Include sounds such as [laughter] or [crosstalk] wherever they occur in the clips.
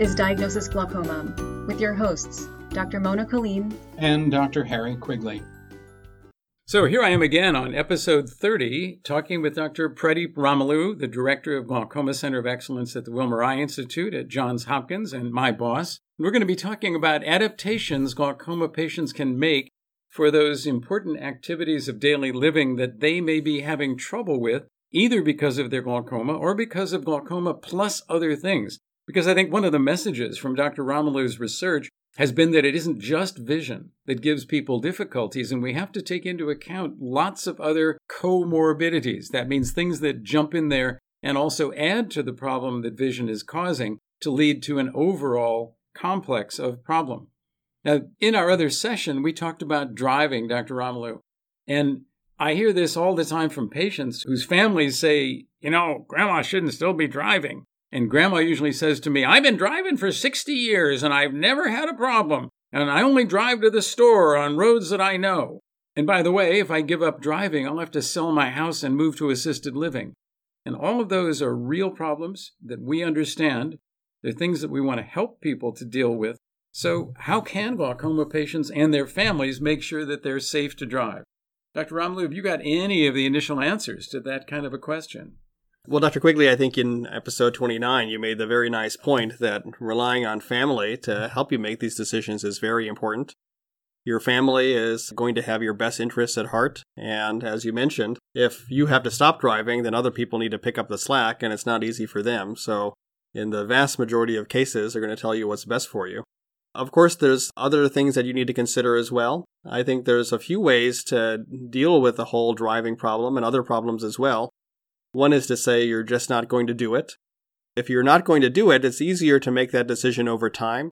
is Diagnosis Glaucoma with your hosts, Dr. Mona Kaleem and Dr. Harry Quigley. So here I am again on episode 30, talking with Dr. Pradeep Ramulu, the director of Glaucoma Center of Excellence at the Wilmer Eye Institute at Johns Hopkins, and my boss. We're going to be talking about adaptations glaucoma patients can make for those important activities of daily living that they may be having trouble with, either because of their glaucoma or because of glaucoma plus other things. Because I think one of the messages from Dr. Ramulu's research has been that it isn't just vision that gives people difficulties, and we have to take into account lots of other comorbidities. That means things that jump in there and also add to the problem that vision is causing to lead to an overall complex of problem. Now, in our other session, we talked about driving, Dr. Ramulu, and I hear this all the time from patients whose families say, you know, grandma shouldn't still be driving. And grandma usually says to me, I've been driving for 60 years and I've never had a problem. And I only drive to the store on roads that I know. And by the way, if I give up driving, I'll have to sell my house and move to assisted living. And all of those are real problems that we understand. They're things that we want to help people to deal with. So, how can glaucoma patients and their families make sure that they're safe to drive? Dr. Ramulu, have you got any of the initial answers to that kind of a question? Well, Dr. Quigley, I think in episode 29, you made the very nice point that relying on family to help you make these decisions is very important. Your family is going to have your best interests at heart. And as you mentioned, if you have to stop driving, then other people need to pick up the slack, and it's not easy for them. So, in the vast majority of cases, they're going to tell you what's best for you. Of course, there's other things that you need to consider as well. I think there's a few ways to deal with the whole driving problem and other problems as well. One is to say you're just not going to do it. If you're not going to do it, it's easier to make that decision over time.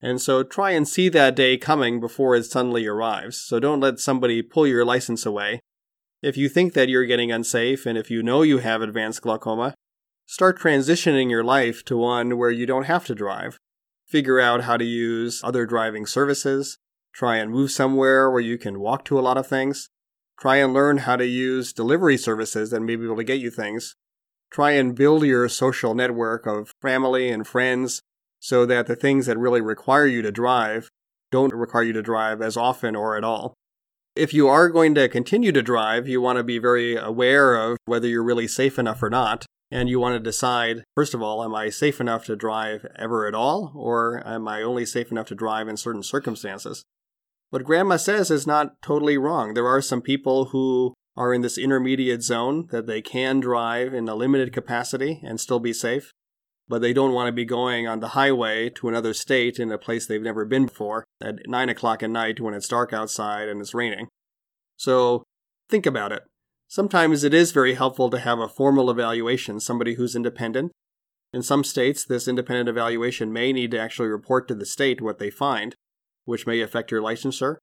And so try and see that day coming before it suddenly arrives. So don't let somebody pull your license away. If you think that you're getting unsafe and if you know you have advanced glaucoma, start transitioning your life to one where you don't have to drive. Figure out how to use other driving services. Try and move somewhere where you can walk to a lot of things. Try and learn how to use delivery services that may be able to get you things. Try and build your social network of family and friends so that the things that really require you to drive don't require you to drive as often or at all. If you are going to continue to drive, you want to be very aware of whether you're really safe enough or not. And you want to decide, first of all, am I safe enough to drive ever at all? Or am I only safe enough to drive in certain circumstances? What Grandma says is not totally wrong. There are some people who are in this intermediate zone that they can drive in a limited capacity and still be safe, but they don't want to be going on the highway to another state in a place they've never been before at 9 o'clock at night when it's dark outside and it's raining. So think about it. Sometimes it is very helpful to have a formal evaluation, somebody who's independent. In some states, this independent evaluation may need to actually report to the state what they find which may affect your licensure.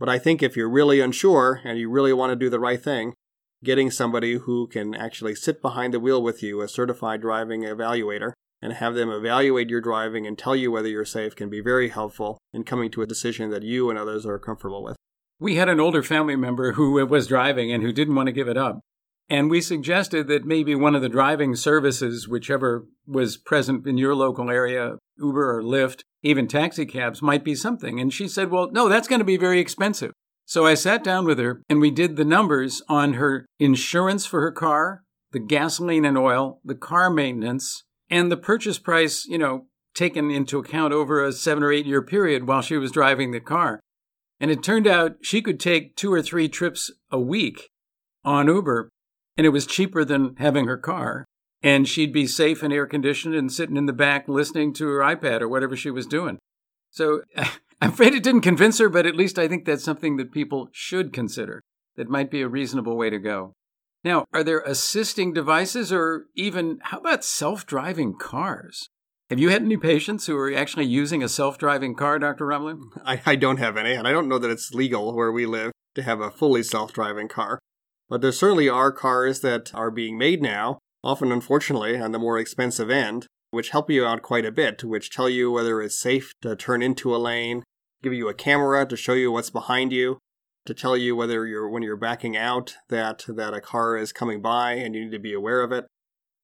But I think if you're really unsure and you really want to do the right thing, getting somebody who can actually sit behind the wheel with you, a certified driving evaluator, and have them evaluate your driving and tell you whether you're safe can be very helpful in coming to a decision that you and others are comfortable with. We had an older family member who was driving and who didn't want to give it up. And we suggested that maybe one of the driving services, whichever was present in your local area, Uber or Lyft, even taxi cabs, might be something. And she said, Well, no, that's going to be very expensive. So I sat down with her and we did the numbers on her insurance for her car, the gasoline and oil, the car maintenance, and the purchase price, you know, taken into account over a seven or eight year period while she was driving the car. And it turned out she could take two or three trips a week on Uber and it was cheaper than having her car. And she'd be safe and air conditioned and sitting in the back listening to her iPad or whatever she was doing. So [laughs] I'm afraid it didn't convince her, but at least I think that's something that people should consider. That might be a reasonable way to go. Now, are there assisting devices or even how about self driving cars? Have you had any patients who are actually using a self driving car, Dr. Ramulu? I, I don't have any, and I don't know that it's legal where we live to have a fully self driving car. But there certainly are cars that are being made now, often unfortunately on the more expensive end, which help you out quite a bit, which tell you whether it's safe to turn into a lane, give you a camera to show you what's behind you, to tell you whether you're when you're backing out that that a car is coming by and you need to be aware of it.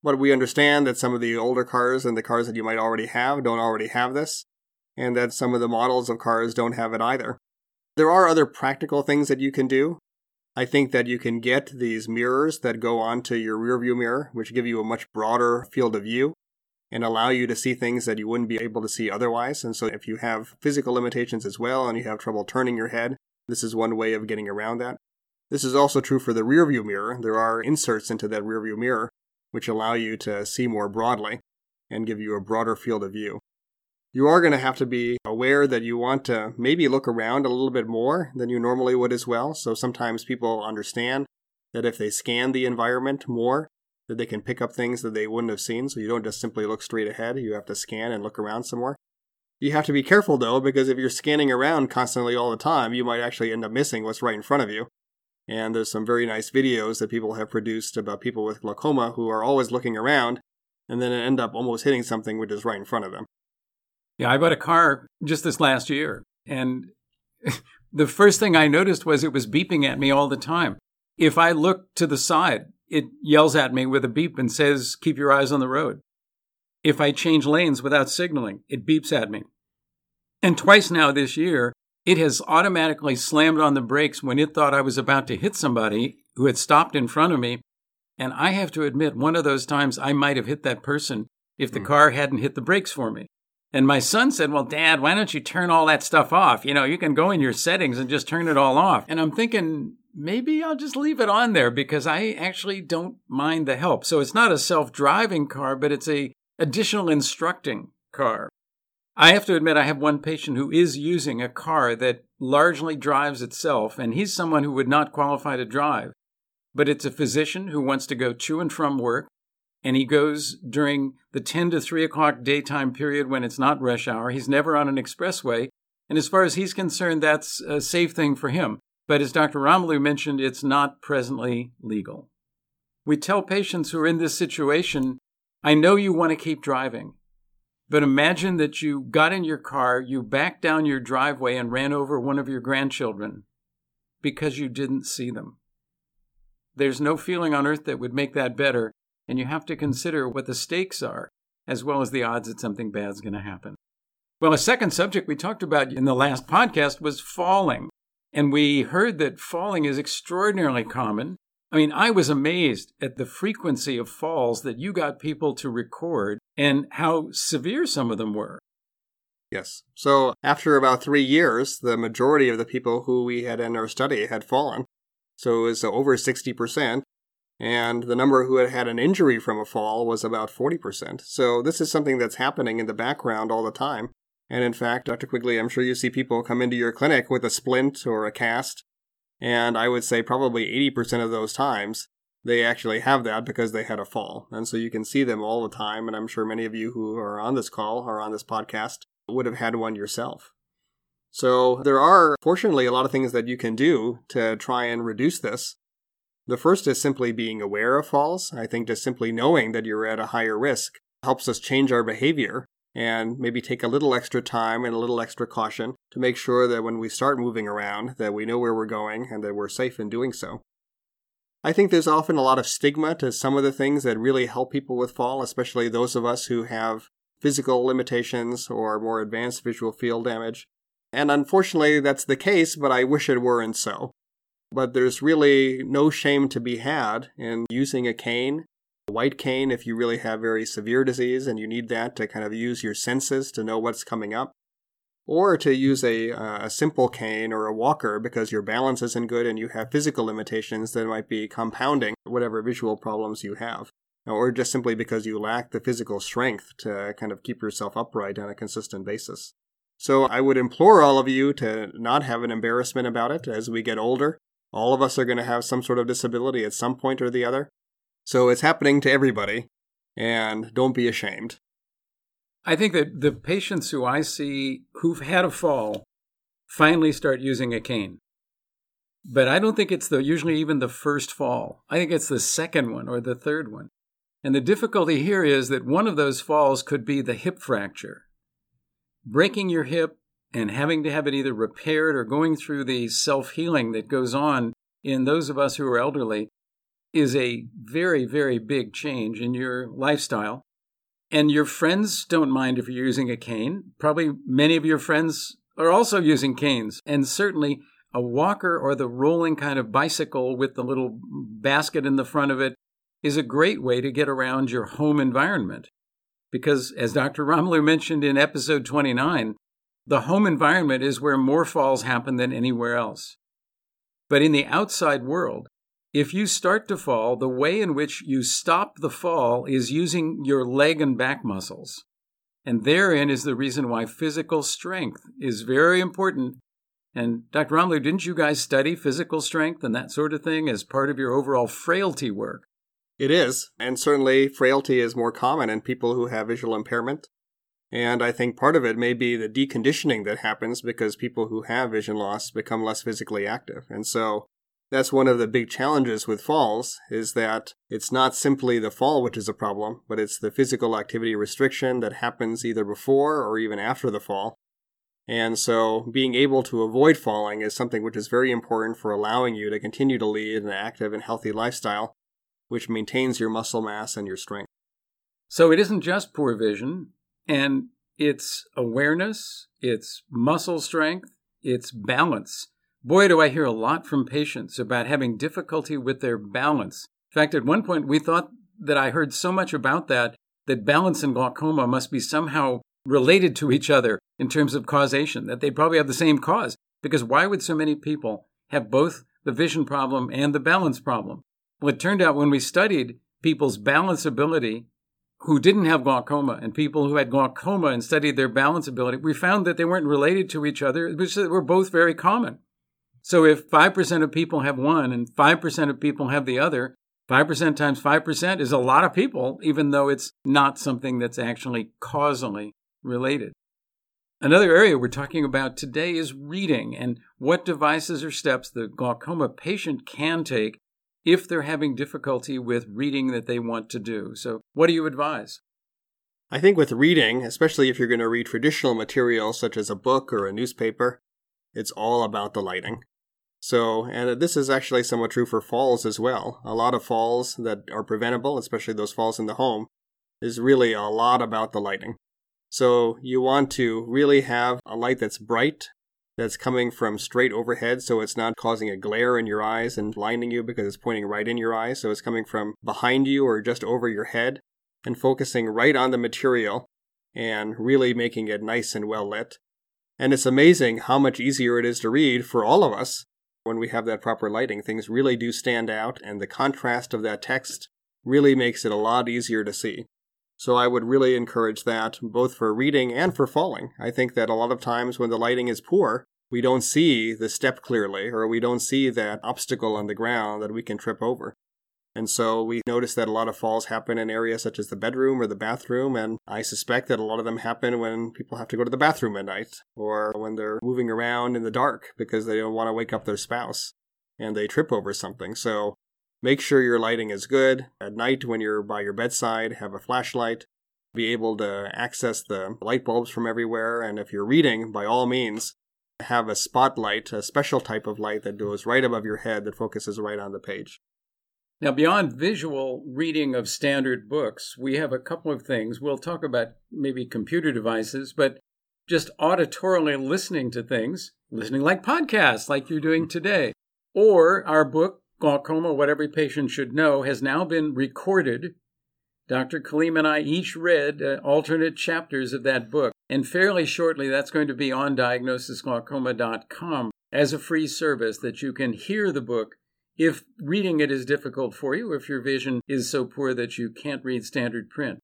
But we understand that some of the older cars and the cars that you might already have don't already have this, and that some of the models of cars don't have it either. There are other practical things that you can do. I think that you can get these mirrors that go onto your rearview mirror, which give you a much broader field of view and allow you to see things that you wouldn't be able to see otherwise. And so if you have physical limitations as well and you have trouble turning your head, this is one way of getting around that. This is also true for the rearview mirror. There are inserts into that rearview mirror which allow you to see more broadly and give you a broader field of view. You are going to have to be aware that you want to maybe look around a little bit more than you normally would as well. So sometimes people understand that if they scan the environment more, that they can pick up things that they wouldn't have seen. So you don't just simply look straight ahead. You have to scan and look around some more. You have to be careful though, because if you're scanning around constantly all the time, you might actually end up missing what's right in front of you. And there's some very nice videos that people have produced about people with glaucoma who are always looking around and then end up almost hitting something which is right in front of them. Yeah, I bought a car just this last year, and [laughs] the first thing I noticed was it was beeping at me all the time. If I look to the side, it yells at me with a beep and says, Keep your eyes on the road. If I change lanes without signaling, it beeps at me. And twice now this year, it has automatically slammed on the brakes when it thought I was about to hit somebody who had stopped in front of me. And I have to admit, one of those times I might have hit that person if the mm. car hadn't hit the brakes for me. And my son said, Well, dad, why don't you turn all that stuff off? You know, you can go in your settings and just turn it all off. And I'm thinking, maybe I'll just leave it on there because I actually don't mind the help. So it's not a self driving car, but it's a additional instructing car. I have to admit, I have one patient who is using a car that largely drives itself, and he's someone who would not qualify to drive. But it's a physician who wants to go to and from work, and he goes during the 10 to 3 o'clock daytime period when it's not rush hour. He's never on an expressway, and as far as he's concerned, that's a safe thing for him. But as Dr. Ramulu mentioned, it's not presently legal. We tell patients who are in this situation, I know you want to keep driving. But imagine that you got in your car, you backed down your driveway and ran over one of your grandchildren because you didn't see them. There's no feeling on earth that would make that better, and you have to consider what the stakes are, as well as the odds that something bad's going to happen. Well, a second subject we talked about in the last podcast was falling. And we heard that falling is extraordinarily common I mean, I was amazed at the frequency of falls that you got people to record and how severe some of them were. Yes. So after about three years, the majority of the people who we had in our study had fallen. So it was over 60%. And the number who had had an injury from a fall was about 40%. So this is something that's happening in the background all the time. And in fact, Dr. Quigley, I'm sure you see people come into your clinic with a splint or a cast and I would say probably 80% of those times, they actually have that because they had a fall. And so you can see them all the time. And I'm sure many of you who are on this call or on this podcast would have had one yourself. So there are, fortunately, a lot of things that you can do to try and reduce this. The first is simply being aware of falls. I think just simply knowing that you're at a higher risk helps us change our behavior and maybe take a little extra time and a little extra caution to make sure that when we start moving around that we know where we're going and that we're safe in doing so. I think there's often a lot of stigma to some of the things that really help people with fall, especially those of us who have physical limitations or more advanced visual field damage. And unfortunately, that's the case, but I wish it weren't so. But there's really no shame to be had in using a cane a white cane if you really have very severe disease and you need that to kind of use your senses to know what's coming up. Or to use a, uh, a simple cane or a walker because your balance isn't good and you have physical limitations that might be compounding whatever visual problems you have. Or just simply because you lack the physical strength to kind of keep yourself upright on a consistent basis. So I would implore all of you to not have an embarrassment about it as we get older. All of us are going to have some sort of disability at some point or the other. So it's happening to everybody, and don't be ashamed. I think that the patients who I see who've had a fall finally start using a cane. But I don't think it's the usually even the first fall. I think it's the second one or the third one. And the difficulty here is that one of those falls could be the hip fracture. Breaking your hip and having to have it either repaired or going through the self healing that goes on in those of us who are elderly is a very, very big change in your lifestyle. And your friends don't mind if you're using a cane. Probably many of your friends are also using canes. And certainly a walker or the rolling kind of bicycle with the little basket in the front of it is a great way to get around your home environment. Because as Dr. Ramulu mentioned in episode 29, the home environment is where more falls happen than anywhere else. But in the outside world, if you start to fall, the way in which you stop the fall is using your leg and back muscles. And therein is the reason why physical strength is very important. And Dr. Ramulu, didn't you guys study physical strength and that sort of thing as part of your overall frailty work? It is. And certainly frailty is more common in people who have visual impairment. And I think part of it may be the deconditioning that happens because people who have vision loss become less physically active. And so that's one of the big challenges with falls is that it's not simply the fall which is a problem, but it's the physical activity restriction that happens either before or even after the fall. And so being able to avoid falling is something which is very important for allowing you to continue to lead an active and healthy lifestyle, which maintains your muscle mass and your strength. So it isn't just poor vision, and it's awareness, it's muscle strength, it's balance. Boy, do I hear a lot from patients about having difficulty with their balance. In fact, at one point, we thought that I heard so much about that that balance and glaucoma must be somehow related to each other in terms of causation, that they probably have the same cause. Because why would so many people have both the vision problem and the balance problem? Well, it turned out when we studied people's balance ability who didn't have glaucoma and people who had glaucoma and studied their balance ability, we found that they weren't related to each other, which were both very common. So if 5% of people have one and 5% of people have the other, 5% times 5% is a lot of people, even though it's not something that's actually causally related. Another area we're talking about today is reading and what devices or steps the glaucoma patient can take if they're having difficulty with reading that they want to do. So, what do you advise? I think with reading, especially if you're going to read traditional material such as a book or a newspaper, it's all about the lighting. So, and this is actually somewhat true for falls as well. A lot of falls that are preventable, especially those falls in the home, is really a lot about the lighting. So, you want to really have a light that's bright, that's coming from straight overhead, so it's not causing a glare in your eyes and blinding you because it's pointing right in your eyes. So it's coming from behind you or just over your head and focusing right on the material and really making it nice and well lit. And it's amazing how much easier it is to read for all of us when we have that proper lighting. Things really do stand out, and the contrast of that text really makes it a lot easier to see. So I would really encourage that both for reading and for falling. I think that a lot of times when the lighting is poor, we don't see the step clearly or we don't see that obstacle on the ground that we can trip over. And so we notice that a lot of falls happen in areas such as the bedroom or the bathroom, and I suspect that a lot of them happen when people have to go to the bathroom at night or when they're moving around in the dark because they don't want to wake up their spouse and they trip over something. So Make sure your lighting is good. At night, when you're by your bedside, have a flashlight. Be able to access the light bulbs from everywhere. And if you're reading, by all means, have a spotlight, a special type of light that goes right above your head that focuses right on the page. Now, beyond visual reading of standard books, we have a couple of things. We'll talk about maybe computer devices, but just auditorily listening to things, listening like podcasts, like you're doing today, or our book, glaucoma, what every patient should know, has now been recorded. Dr. Kaleem and I each read uh, alternate chapters of that book, and fairly shortly that's going to be on diagnosisglaucoma.com as a free service that you can hear the book if reading it is difficult for you, if your vision is so poor that you can't read standard print.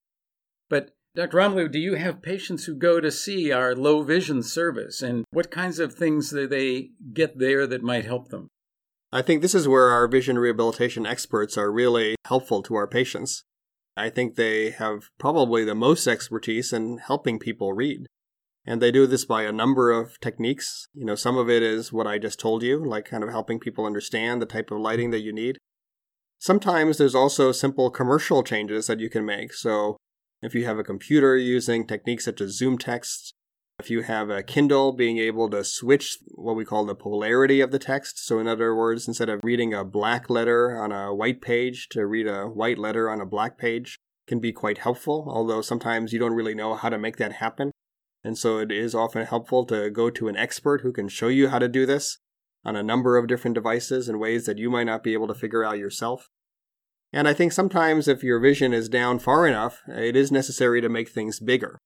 But Dr. Ramulu, do you have patients who go to see our low vision service, and what kinds of things do they get there that might help them? I think this is where our vision rehabilitation experts are really helpful to our patients. I think they have probably the most expertise in helping people read. And they do this by a number of techniques. You know, some of it is what I just told you, like kind of helping people understand the type of lighting that you need. Sometimes there's also simple commercial changes that you can make. So if you have a computer using techniques such as ZoomText, If you have a Kindle, being able to switch what we call the polarity of the text. So, in other words, instead of reading a black letter on a white page, to read a white letter on a black page can be quite helpful, although sometimes you don't really know how to make that happen. And so, it is often helpful to go to an expert who can show you how to do this on a number of different devices in ways that you might not be able to figure out yourself. And I think sometimes if your vision is down far enough, it is necessary to make things bigger.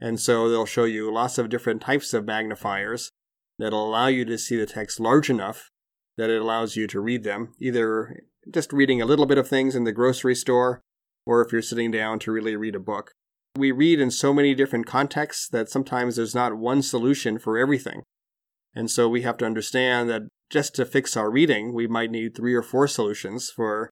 And so they'll show you lots of different types of magnifiers that'll allow you to see the text large enough that it allows you to read them, either just reading a little bit of things in the grocery store, or if you're sitting down to really read a book. We read in so many different contexts that sometimes there's not one solution for everything. And so we have to understand that just to fix our reading, we might need three or four solutions for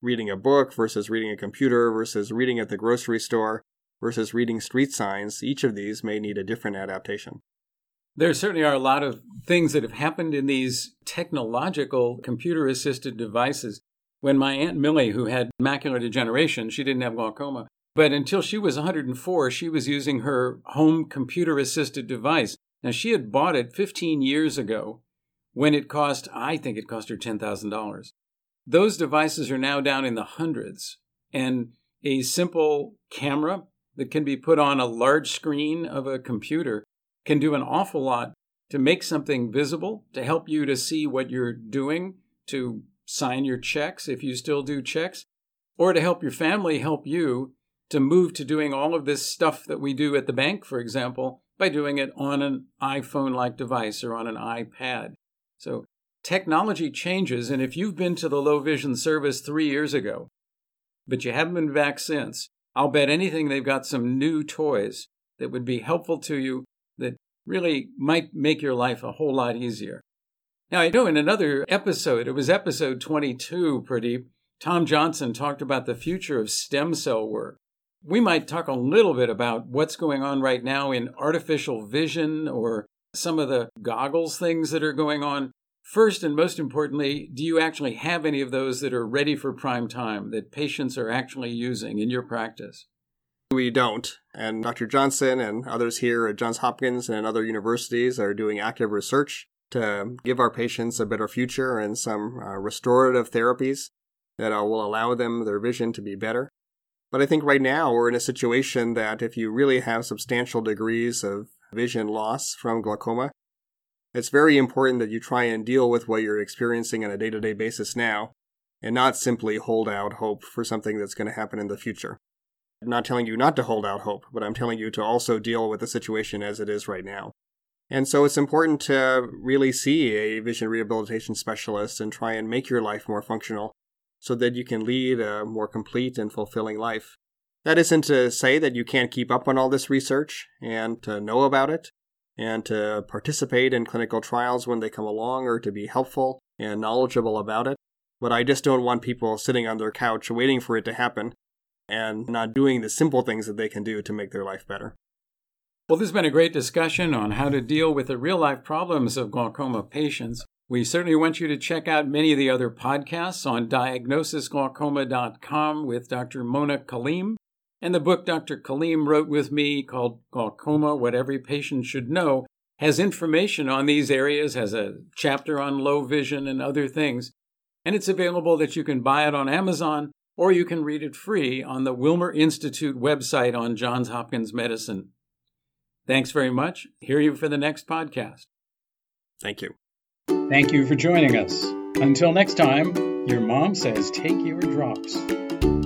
reading a book versus reading a computer versus reading at the grocery store versus reading street signs, each of these may need a different adaptation. There certainly are a lot of things that have happened in these technological computer assisted devices. When my Aunt Millie, who had macular degeneration, she didn't have glaucoma, but until she was 104, she was using her home computer assisted device. Now, she had bought it 15 years ago when it cost, I think it cost her $10,000. Those devices are now down in the hundreds. And a simple camera that can be put on a large screen of a computer can do an awful lot to make something visible, to help you to see what you're doing, to sign your checks if you still do checks, or to help your family help you to move to doing all of this stuff that we do at the bank, for example, by doing it on an iPhone like device or on an iPad. So technology changes, and if you've been to the low vision service three years ago, but you haven't been back since, I'll bet anything they've got some new toys that would be helpful to you that really might make your life a whole lot easier. Now, I know in another episode, it was episode 22, Pradeep, Tom Johnson talked about the future of stem cell work. We might talk a little bit about what's going on right now in artificial vision or some of the goggles things that are going on. First and most importantly, do you actually have any of those that are ready for prime time that patients are actually using in your practice? We don't. And Dr. Johnson and others here at Johns Hopkins and other universities are doing active research to give our patients a better future and some uh, restorative therapies that uh, will allow them their vision to be better. But I think right now we're in a situation that if you really have substantial degrees of vision loss from glaucoma, it's very important that you try and deal with what you're experiencing on a day to day basis now and not simply hold out hope for something that's going to happen in the future. I'm not telling you not to hold out hope, but I'm telling you to also deal with the situation as it is right now. And so it's important to really see a vision rehabilitation specialist and try and make your life more functional so that you can lead a more complete and fulfilling life. That isn't to say that you can't keep up on all this research and to know about it, and to participate in clinical trials when they come along or to be helpful and knowledgeable about it. But I just don't want people sitting on their couch waiting for it to happen and not doing the simple things that they can do to make their life better. Well, this has been a great discussion on how to deal with the real life problems of glaucoma patients. We certainly want you to check out many of the other podcasts on diagnosisglaucoma.com with Dr. Mona Kaleem and the book Dr. Kaleem wrote with me called Glaucoma What Every Patient Should Know has information on these areas, has a chapter on low vision and other things. And it's available that you can buy it on Amazon or you can read it free on the Wilmer Institute website on Johns Hopkins Medicine. Thanks very much. Hear you for the next podcast. Thank you. Thank you for joining us. Until next time, your mom says take your drops.